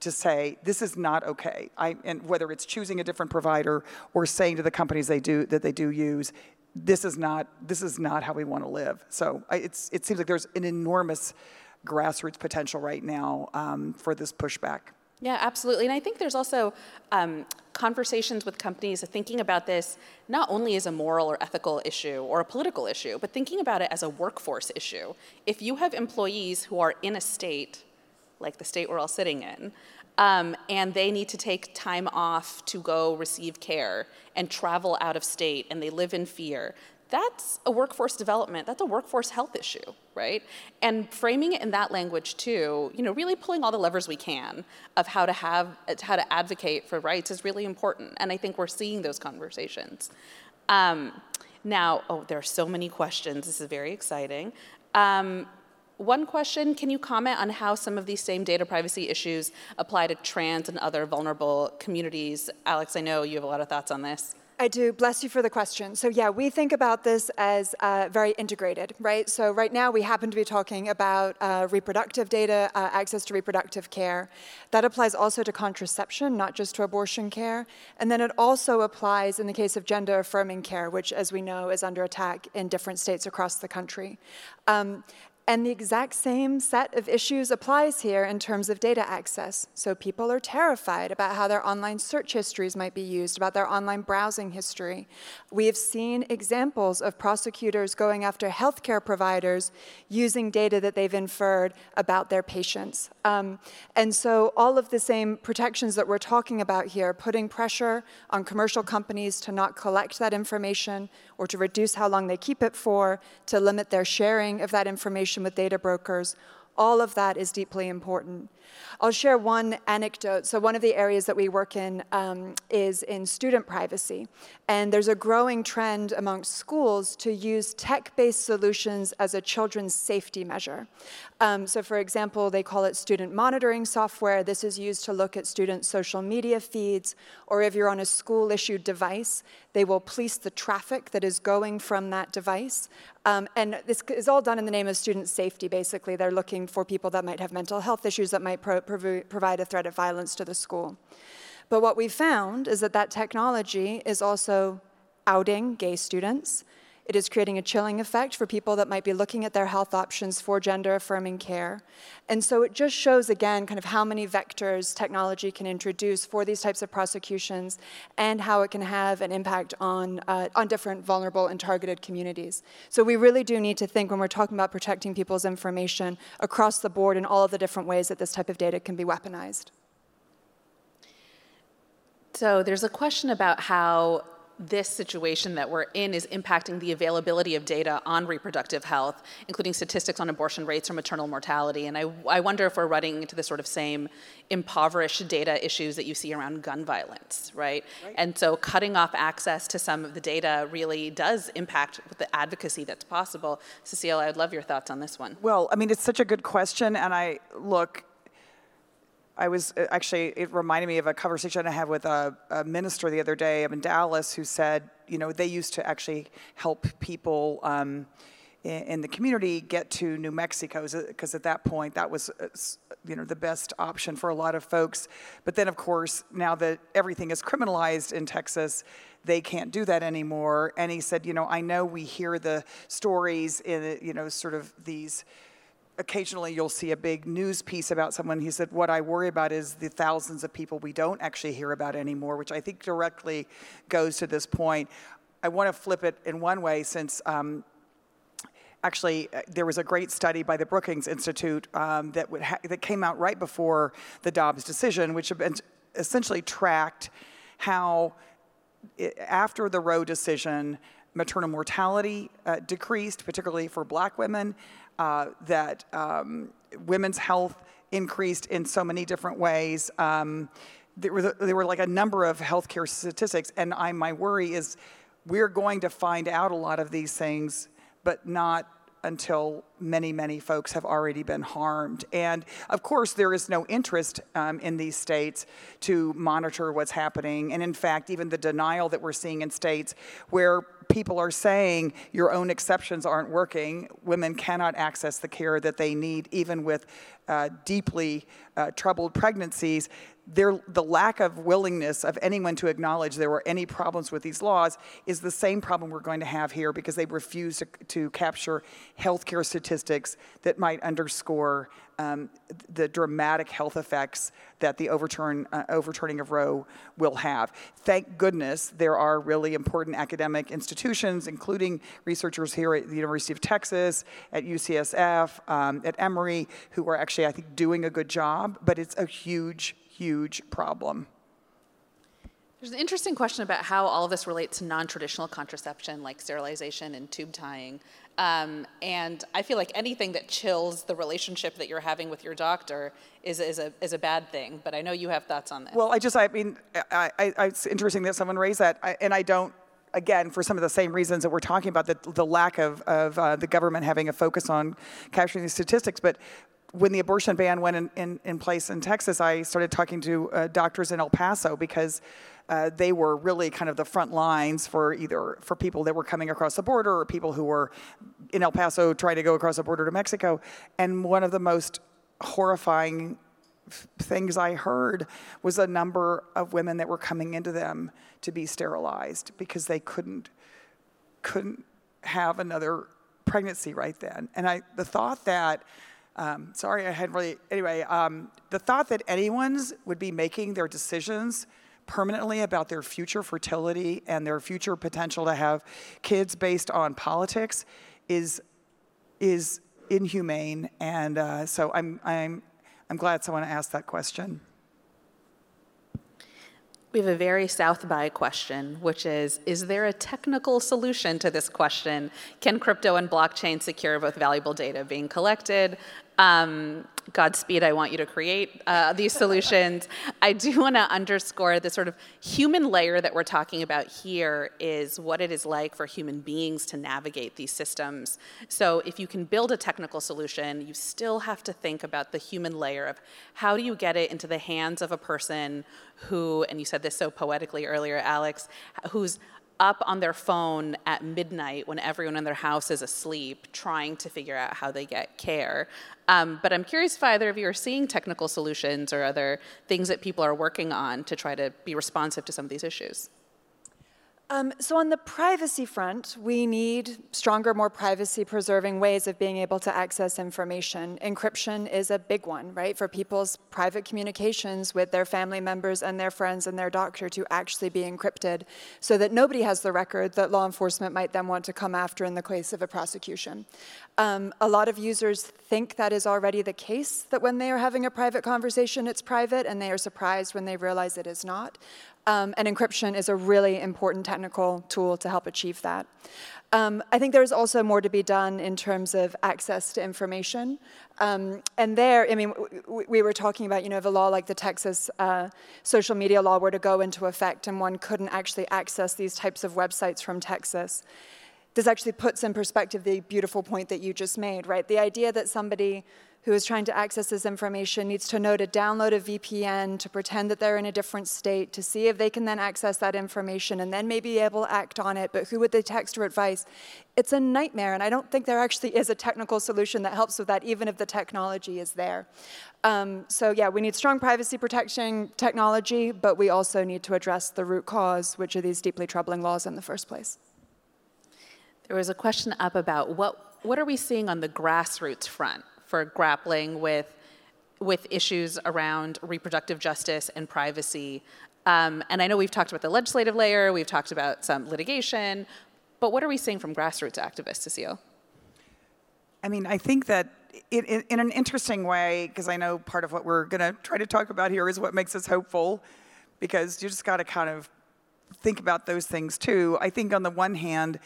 to say this is not okay. I, and whether it's choosing a different provider or saying to the companies they do that they do use, this is not this is not how we want to live. So I, it's it seems like there's an enormous grassroots potential right now um, for this pushback. Yeah, absolutely. And I think there's also um, conversations with companies thinking about this not only as a moral or ethical issue or a political issue, but thinking about it as a workforce issue. If you have employees who are in a state, like the state we're all sitting in, um, and they need to take time off to go receive care and travel out of state and they live in fear, that's a workforce development, that's a workforce health issue, right? And framing it in that language too, you know, really pulling all the levers we can of how to have, how to advocate for rights is really important. And I think we're seeing those conversations. Um, now, oh, there are so many questions. This is very exciting. Um, one question, can you comment on how some of these same data privacy issues apply to trans and other vulnerable communities? Alex, I know you have a lot of thoughts on this. I do. Bless you for the question. So, yeah, we think about this as uh, very integrated, right? So, right now we happen to be talking about uh, reproductive data, uh, access to reproductive care. That applies also to contraception, not just to abortion care. And then it also applies in the case of gender affirming care, which, as we know, is under attack in different states across the country. Um, And the exact same set of issues applies here in terms of data access. So people are terrified about how their online search histories might be used, about their online browsing history. We have seen examples of prosecutors going after healthcare providers using data that they've inferred about their patients. Um, and so all of the same protections that we're talking about here, putting pressure on commercial companies to not collect that information or to reduce how long they keep it for, to limit their sharing of that information with data brokers. All of that is deeply important. I'll share one anecdote. So, one of the areas that we work in um, is in student privacy. And there's a growing trend amongst schools to use tech based solutions as a children's safety measure. Um, so, for example, they call it student monitoring software. This is used to look at students' social media feeds, or if you're on a school issued device, they will police the traffic that is going from that device. Um, and this is all done in the name of student safety, basically. They're looking for people that might have mental health issues that might pro- provide a threat of violence to the school. But what we found is that that technology is also outing gay students. It is creating a chilling effect for people that might be looking at their health options for gender affirming care. And so it just shows again kind of how many vectors technology can introduce for these types of prosecutions and how it can have an impact on, uh, on different vulnerable and targeted communities. So we really do need to think when we're talking about protecting people's information across the board in all of the different ways that this type of data can be weaponized. So there's a question about how this situation that we're in is impacting the availability of data on reproductive health, including statistics on abortion rates or maternal mortality. And I, I wonder if we're running into the sort of same impoverished data issues that you see around gun violence, right? right? And so cutting off access to some of the data really does impact the advocacy that's possible. Cecile, I would love your thoughts on this one. Well, I mean, it's such a good question. And I look, I was uh, actually, it reminded me of a conversation I had with a, a, minister the other day in Dallas who said, you know, they used to actually help people um, in, in, the community get to New Mexico because at that point that was, uh, you know, the best option for a lot of folks. But then, of course, now that everything is criminalized in Texas, they can't do that anymore. And he said, you know, I know we hear the stories in, you know, sort of these occasionally you'll see a big news piece about someone. He said, What I worry about is the thousands of people we don't actually hear about anymore, which I think directly goes to this point. I want to flip it in one way since. Um, actually, uh, there was a great study by the Brookings Institute um, that, ha- that came out right before the Dobbs decision, which essentially tracked how, it, after the Roe decision, maternal mortality uh, decreased, particularly for black women, uh, that um, women's health increased in so many different ways. Um, there, were the, there were like a number of healthcare statistics, and I, my worry is we're going to find out a lot of these things, but not until many, many folks have already been harmed. And of course, there is no interest um, in these states to monitor what's happening. And in fact, even the denial that we're seeing in states where people are saying your own exceptions aren't working, women cannot access the care that they need, even with uh, deeply uh, troubled pregnancies, there, the lack of willingness of anyone to acknowledge there were any problems with these laws is the same problem we're going to have here because they refuse to, to capture healthcare statistics that might underscore um, the dramatic health effects that the overturn, uh, overturning of Roe will have. Thank goodness there are really important academic institutions, including researchers here at the University of Texas, at UCSF, um, at Emory, who are actually, I think, doing a good job, but it's a huge, huge problem. There's an interesting question about how all of this relates to non-traditional contraception, like sterilization and tube tying. Um, and I feel like anything that chills the relationship that you're having with your doctor is, is, a, is a bad thing. But I know you have thoughts on this. Well, I just, I mean, I, I, it's interesting that someone raised that. I, and I don't, again, for some of the same reasons that we're talking about, the, the lack of, of uh, the government having a focus on capturing these statistics. But when the abortion ban went in, in, in place in Texas, I started talking to uh, doctors in El Paso because uh, they were really kind of the front lines for either for people that were coming across the border or people who were in El Paso trying to go across the border to Mexico. And one of the most horrifying things I heard was a number of women that were coming into them to be sterilized because they couldn't couldn't have another pregnancy right then. And I, the thought that, um, sorry, I hadn't really, anyway, um, the thought that anyone's would be making their decisions permanently about their future fertility and their future potential to have kids based on politics is, is inhumane. And uh, so I'm, I'm, I'm glad someone asked that question. We have a very South by question, which is Is there a technical solution to this question? Can crypto and blockchain secure both valuable data being collected, um, Godspeed, I want you to create uh, these solutions. I do want to underscore the sort of human layer that we're talking about here is what it is like for human beings to navigate these systems. So, if you can build a technical solution, you still have to think about the human layer of how do you get it into the hands of a person who, and you said this so poetically earlier, Alex, who's up on their phone at midnight when everyone in their house is asleep trying to figure out how they get care. Um, but I'm curious if either of you are seeing technical solutions or other things that people are working on to try to be responsive to some of these issues. Um, so on the privacy front, we need stronger, more privacy-preserving ways of being able to access information. Encryption is a big one, right, for people's private communications with their family members and their friends and their doctor to actually be encrypted so that nobody has the record that law enforcement might then want to come after in the case of a prosecution. Um, a lot of users think that is already the case, that when they are having a private conversation, it's private, and they are surprised when they realize it is not. Um, and encryption is a really important technical tool to help achieve that. Um, I think there's also more to be done in terms of access to information. Um, and there, I mean, we were talking about, you know, if a law like the Texas uh, social media law were to go into effect and one couldn't actually access these types of websites from Texas, this actually puts in perspective the beautiful point that you just made, right? The idea that somebody who is trying to access this information needs to know to download a VPN, to pretend that they're in a different state, to see if they can then access that information and then maybe be able to act on it. But who would they text for advice? It's a nightmare, and I don't think there actually is a technical solution that helps with that, even if the technology is there. Um, so, yeah, we need strong privacy protection technology, but we also need to address the root cause, which are these deeply troubling laws in the first place. There was a question up about what, what are we seeing on the grassroots front? For grappling with with issues around reproductive justice and privacy. Um, and I know we've talked about the legislative layer, we've talked about some litigation, but what are we seeing from grassroots activists, Cecile? I mean, I think that in, in, in an interesting way, because I know part of what we're going to try to talk about here is what makes us hopeful, because you just got to kind of think about those things too. I think on the one hand,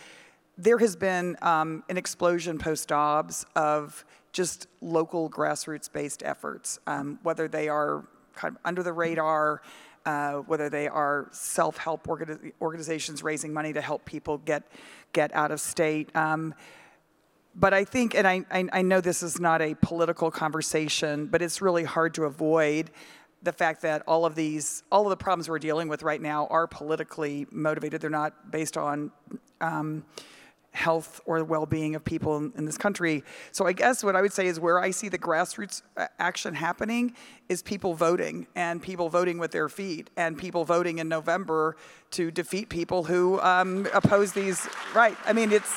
there has been um, an explosion post Dobbs of just local grassroots based efforts, um, whether they are kind of under the radar, uh, whether they are self help organi- organizations raising money to help people get, get out of state. Um, but I think, and I, I, I know this is not a political conversation, but it's really hard to avoid the fact that all of these, all of the problems we're dealing with right now are politically motivated. They're not based on um, health or well-being of people in, in, this country. So I guess what I would say is where I see the grassroots uh, action happening is people voting and people voting with their feet and people voting in November to defeat people who um, oppose these. Right. I mean, it's.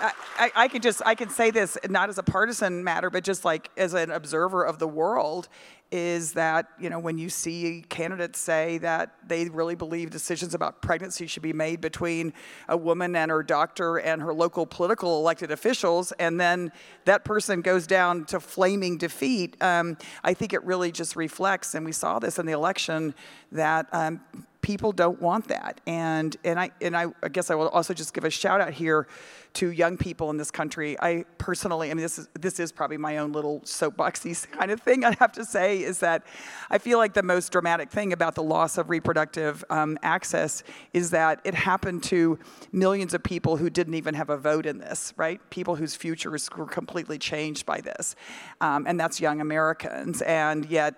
I, I, could just I could say this not as a partisan matter, but just like as an observer of the world, is that you know when you see candidates say that they really believe decisions about pregnancy should be made between a woman and her doctor and her local political elected officials, and then that person goes down to flaming defeat. Um, I think it really just reflects, and we saw this in the election, that um, people don't want that. And and I and I, I guess I will also just give a shout out here to young people in this country. I personally, I mean, this is this is probably my own little soapboxy kind of thing. I have to say is that I feel like the most dramatic thing about the loss of reproductive um, access is that it happened to millions of people who didn't even have a vote in this, right? People whose futures were completely changed by this, um, and that's young Americans. And yet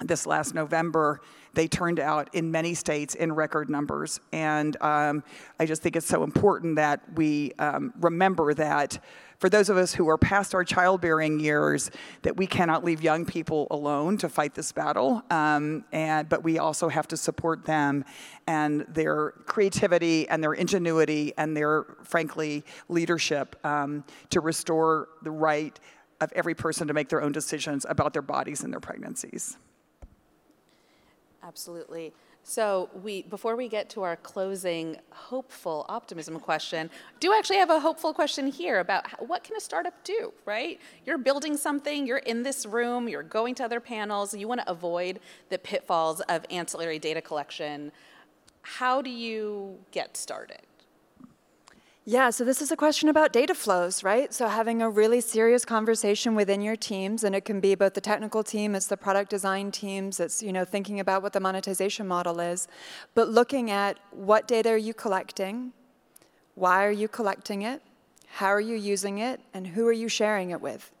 this last November, they turned out in many states in record numbers. And um, I just think it's so important that we um, remember that for those of us who are past our childbearing years, that we cannot leave young people alone to fight this battle. Um, and, but we also have to support them and their creativity and their ingenuity and their, frankly, leadership um, to restore the right of every person to make their own decisions about their bodies and their pregnancies. Absolutely. So we, before we get to our closing hopeful optimism question, do actually have a hopeful question here about what can a startup do, right? You're building something, you're in this room, you're going to other panels, you want to avoid the pitfalls of ancillary data collection. How do you get started? Yeah, so this is a question about data flows, right? So having a really serious conversation within your teams, and it can be both the technical team, it's the product design teams, it's you know thinking about what the monetization model is, but looking at what data are you collecting, why are you collecting it, how are you using it, and who are you sharing it with?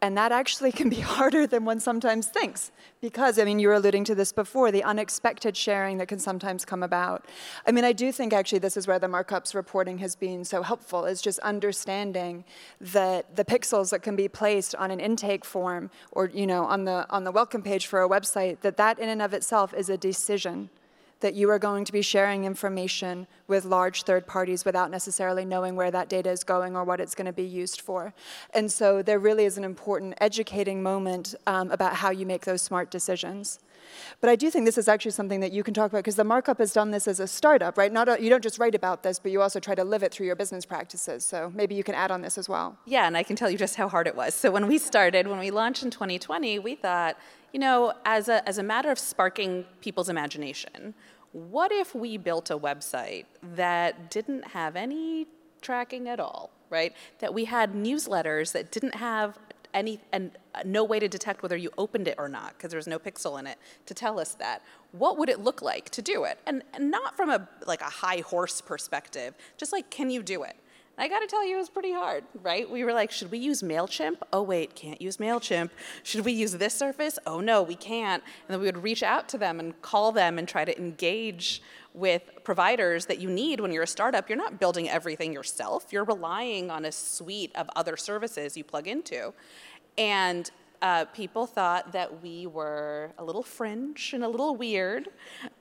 And that actually can be harder than one sometimes thinks. Because, I mean, you were alluding to this before the unexpected sharing that can sometimes come about. I mean, I do think actually this is where the Markups reporting has been so helpful, is just understanding that the pixels that can be placed on an intake form or, you know, on the, on the welcome page for a website, that that in and of itself is a decision that you are going to be sharing information with large third parties without necessarily knowing where that data is going or what it's going to be used for. And so there really is an important educating moment um, about how you make those smart decisions. But I do think this is actually something that you can talk about because the Markup has done this as a startup, right? Not a, you don't just write about this, but you also try to live it through your business practices. So maybe you can add on this as well. Yeah, and I can tell you just how hard it was. So when we started, when we launched in 2020, we thought, you know, as a, as a matter of sparking people's imagination, what if we built a website that didn't have any tracking at all, right? That we had newsletters that didn't have any and uh, no way to detect whether you opened it or not because there was no pixel in it to tell us that. What would it look like to do it? And, and not from a like a high horse perspective, just like can you do it? I got to tell you, it was pretty hard, right? We were like, should we use MailChimp? Oh, wait, can't use MailChimp. Should we use this surface? Oh, no, we can't. And then we would reach out to them and call them and try to engage with providers that you need when you're a startup. You're not building everything yourself, you're relying on a suite of other services you plug into. And uh, people thought that we were a little fringe and a little weird.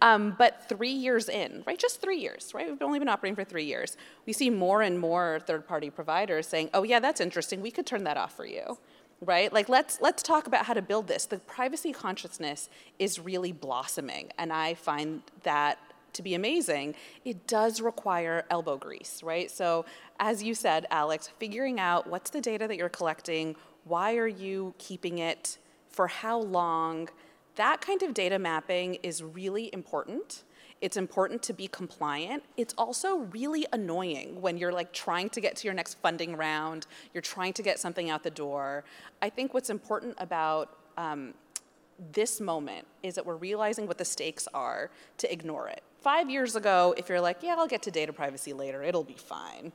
Um, but three years in, right, just three years, right, we've only been operating for three years, we see more and more third party providers saying, oh, yeah, that's interesting, we could turn that off for you. Right? Like let's let's talk about how to build this. The privacy consciousness is really blossoming, and I find that to be amazing, it does require elbow grease, right? So, as you said, Alex, figuring out what's the data that you're collecting, why are you keeping it? For how long? That kind of data mapping is really important. It's important to be compliant. It's also really annoying when you're like trying to get to your next funding round, you're trying to get something out the door. I think what's important about um, this moment is that we're realizing what the stakes are to ignore it. Five years ago, if you're like, yeah, I'll get to data privacy later, it'll be fine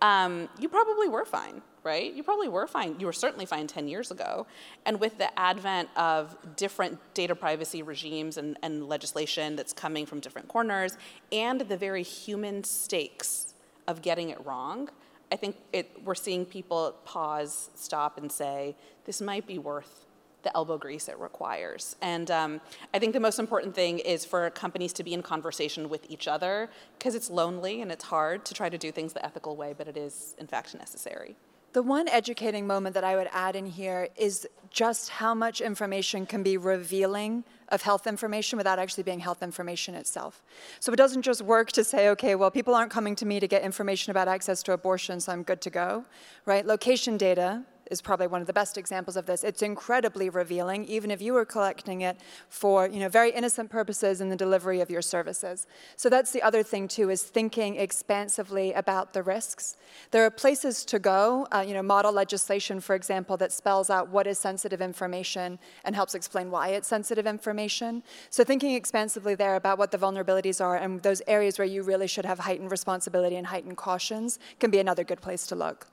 um, you probably were fine, right? You probably were fine. You were certainly fine 10 years ago. And with the advent of different data privacy regimes and, and legislation that's coming from different corners, and the very human stakes of getting it wrong, I think it, we're seeing people pause, stop, and say, this might be worth the elbow grease it requires. And um, I think the most important thing is for companies to be in conversation with each other because it's lonely and it's hard to try to do things the ethical way, but it is, in fact, necessary. The one educating moment that I would add in here is just how much information can be revealing of health information without actually being health information itself. So it doesn't just work to say, okay, well, people aren't coming to me to get information about access to abortion, so I'm good to go, right? Location data is probably one of the best examples of this. It's incredibly revealing, even if you were collecting it for you know, very innocent purposes in the delivery of your services. So that's the other thing too, is thinking expansively about the risks. There are places to go, uh, you know, model legislation, for example, that spells out what is sensitive information and helps explain why it's sensitive information. So thinking expansively there about what the vulnerabilities are and those areas where you really should have heightened responsibility and heightened cautions can be another good place to look.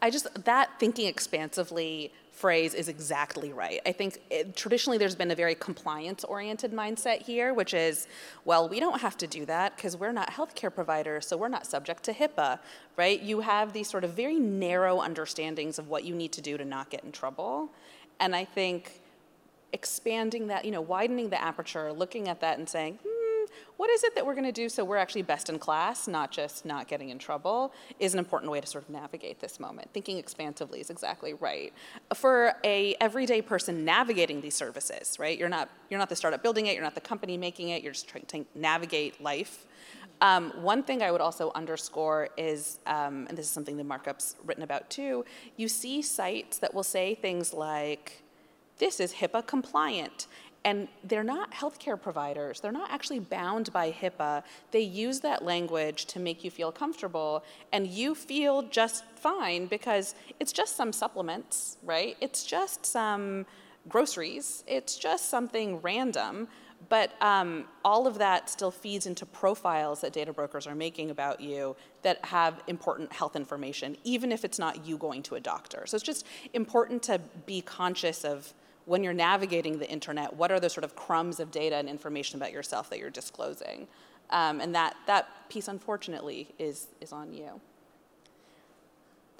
I just, that thinking expansively phrase is exactly right. I think it, traditionally there's been a very compliance oriented mindset here, which is, well, we don't have to do that because we're not healthcare providers, so we're not subject to HIPAA, right? You have these sort of very narrow understandings of what you need to do to not get in trouble. And I think expanding that, you know, widening the aperture, looking at that and saying, hmm, what is it that we're going to do so we're actually best in class, not just not getting in trouble, is an important way to sort of navigate this moment. Thinking expansively is exactly right. For a everyday person navigating these services, right? You're not you're not the startup building it, you're not the company making it, you're just trying to navigate life. Um, one thing I would also underscore is, um, and this is something the Markup's written about too, you see sites that will say things like, this is HIPAA compliant. And they're not healthcare providers. They're not actually bound by HIPAA. They use that language to make you feel comfortable, and you feel just fine because it's just some supplements, right? It's just some groceries. It's just something random. But um, all of that still feeds into profiles that data brokers are making about you that have important health information, even if it's not you going to a doctor. So it's just important to be conscious of when you're navigating the internet, what are the sort of crumbs of data and information about yourself that you're disclosing? Um, and that, that piece, unfortunately, is, is on you.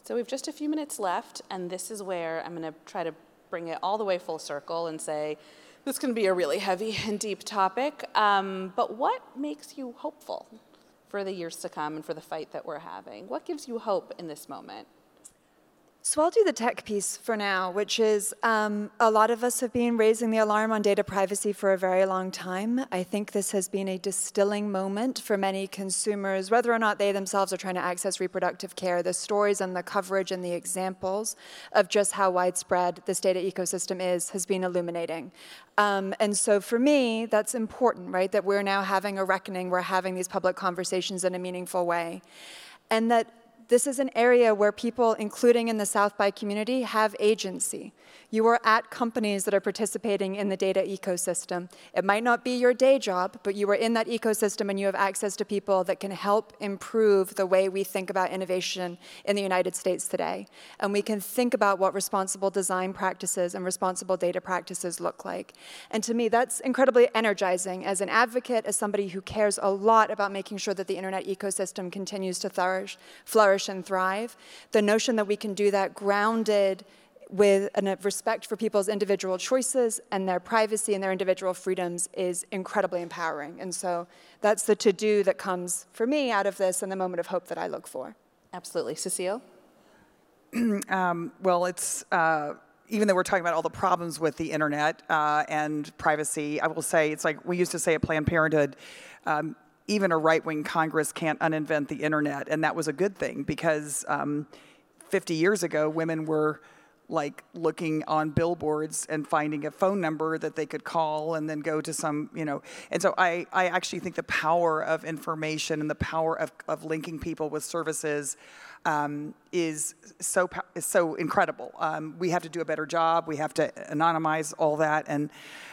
So we have just a few minutes left, and this is where I'm going to try to bring it all the way full circle and say, this can be a really heavy and deep topic, um, but what makes you hopeful for the years to come and for the fight that we're having? What gives you hope in this moment? So I'll do the tech piece for now, which is um, a lot of us have been raising the alarm on data privacy for a very long time. I think this has been a distilling moment for many consumers, whether or not they themselves are trying to access reproductive care. The stories and the coverage and the examples of just how widespread this data ecosystem is has been illuminating. Um, and so for me, that's important, right? That we're now having a reckoning, we're having these public conversations in a meaningful way. And that this is an area where people, including in the South by community, have agency. You are at companies that are participating in the data ecosystem. It might not be your day job, but you are in that ecosystem and you have access to people that can help improve the way we think about innovation in the United States today. And we can think about what responsible design practices and responsible data practices look like. And to me, that's incredibly energizing as an advocate, as somebody who cares a lot about making sure that the internet ecosystem continues to flourish, and thrive. The notion that we can do that grounded with a respect for people's individual choices and their privacy and their individual freedoms is incredibly empowering. And so that's the to do that comes for me out of this and the moment of hope that I look for. Absolutely. Cecile? um, well, it's. Uh, even though we're talking about all the problems with the internet uh, and privacy, I will say it's like we used to say at Planned Parenthood, um, even a right wing Congress can't uninvent the internet. And that was a good thing because um, 50 years ago, women were like looking on billboards and finding a phone number that they could call and then go to some, you know. And so I, I actually think the power of information and the power of, of linking people with services um, is so is so incredible. Um, we have to do a better job. We have to anonymize all that and.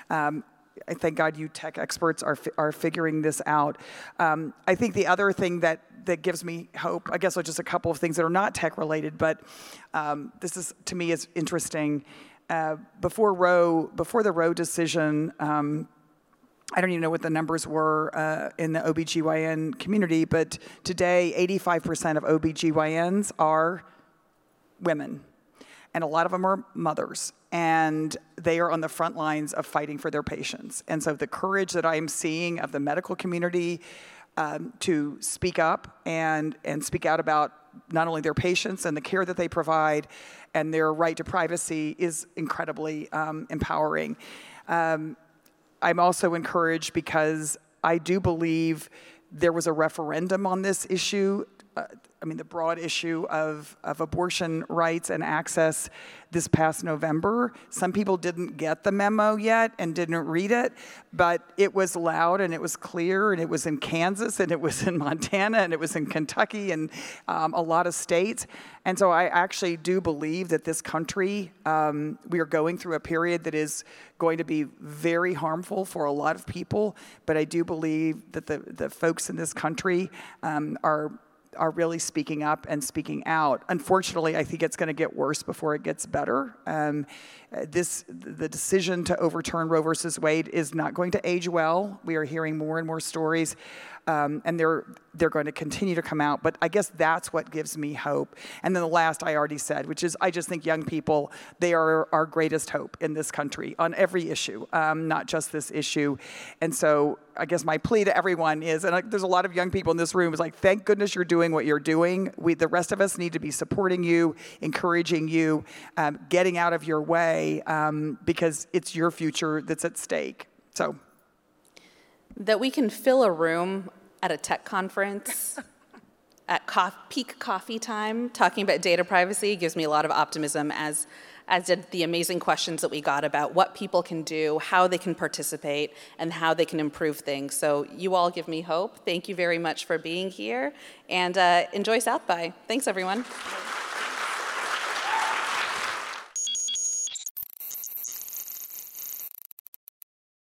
Um, I thank God you tech experts are, are figuring this out. Um, I think the other thing that, that gives me hope, I guess, are just a couple of things that are not tech related, but um, this is to me is interesting. Uh, before Roe, before the Roe decision, um, I don't even know what the numbers were uh, in the OBGYN community, but today 85% of OBGYNs are women and a lot of them are mothers and they are on the front lines of fighting for their patients. And so the courage that i'm seeing of the medical community um, to speak up and, and speak out about not only their patients and the care that they provide and their right to privacy is incredibly um, empowering. Um, i'm also encouraged because i do believe there was a referendum on this issue uh, I mean, the broad issue of, of abortion rights and access this past November. Some people didn't get the memo yet and didn't read it, but it was loud and it was clear, and it was in Kansas, and it was in Montana, and it was in Kentucky, and um, a lot of states. And so I actually do believe that this country, um, we are going through a period that is going to be very harmful for a lot of people, but I do believe that the, the folks in this country um, are are really speaking up and speaking out. Unfortunately, I think it's going to get worse before it gets better. Um, this the decision to overturn Roe versus Wade is not going to age well. We are hearing more and more stories, um, and they're they're going to continue to come out. But I guess that's what gives me hope. And then the last I already said, which is I just think young people they are our greatest hope in this country on every issue, um, not just this issue. And so I guess my plea to everyone is, and I, there's a lot of young people in this room, is like, thank goodness you're doing what you're doing. We, the rest of us need to be supporting you, encouraging you, um, getting out of your way, um, because it's your future that's at stake. So, That we can fill a room at a tech conference at co- peak coffee time talking about data privacy gives me a lot of optimism as as did the amazing questions that we got about what people can do, how they can participate, and how they can improve things. So you all give me hope. Thank you very much for being here, and uh, enjoy South by. Thanks, everyone.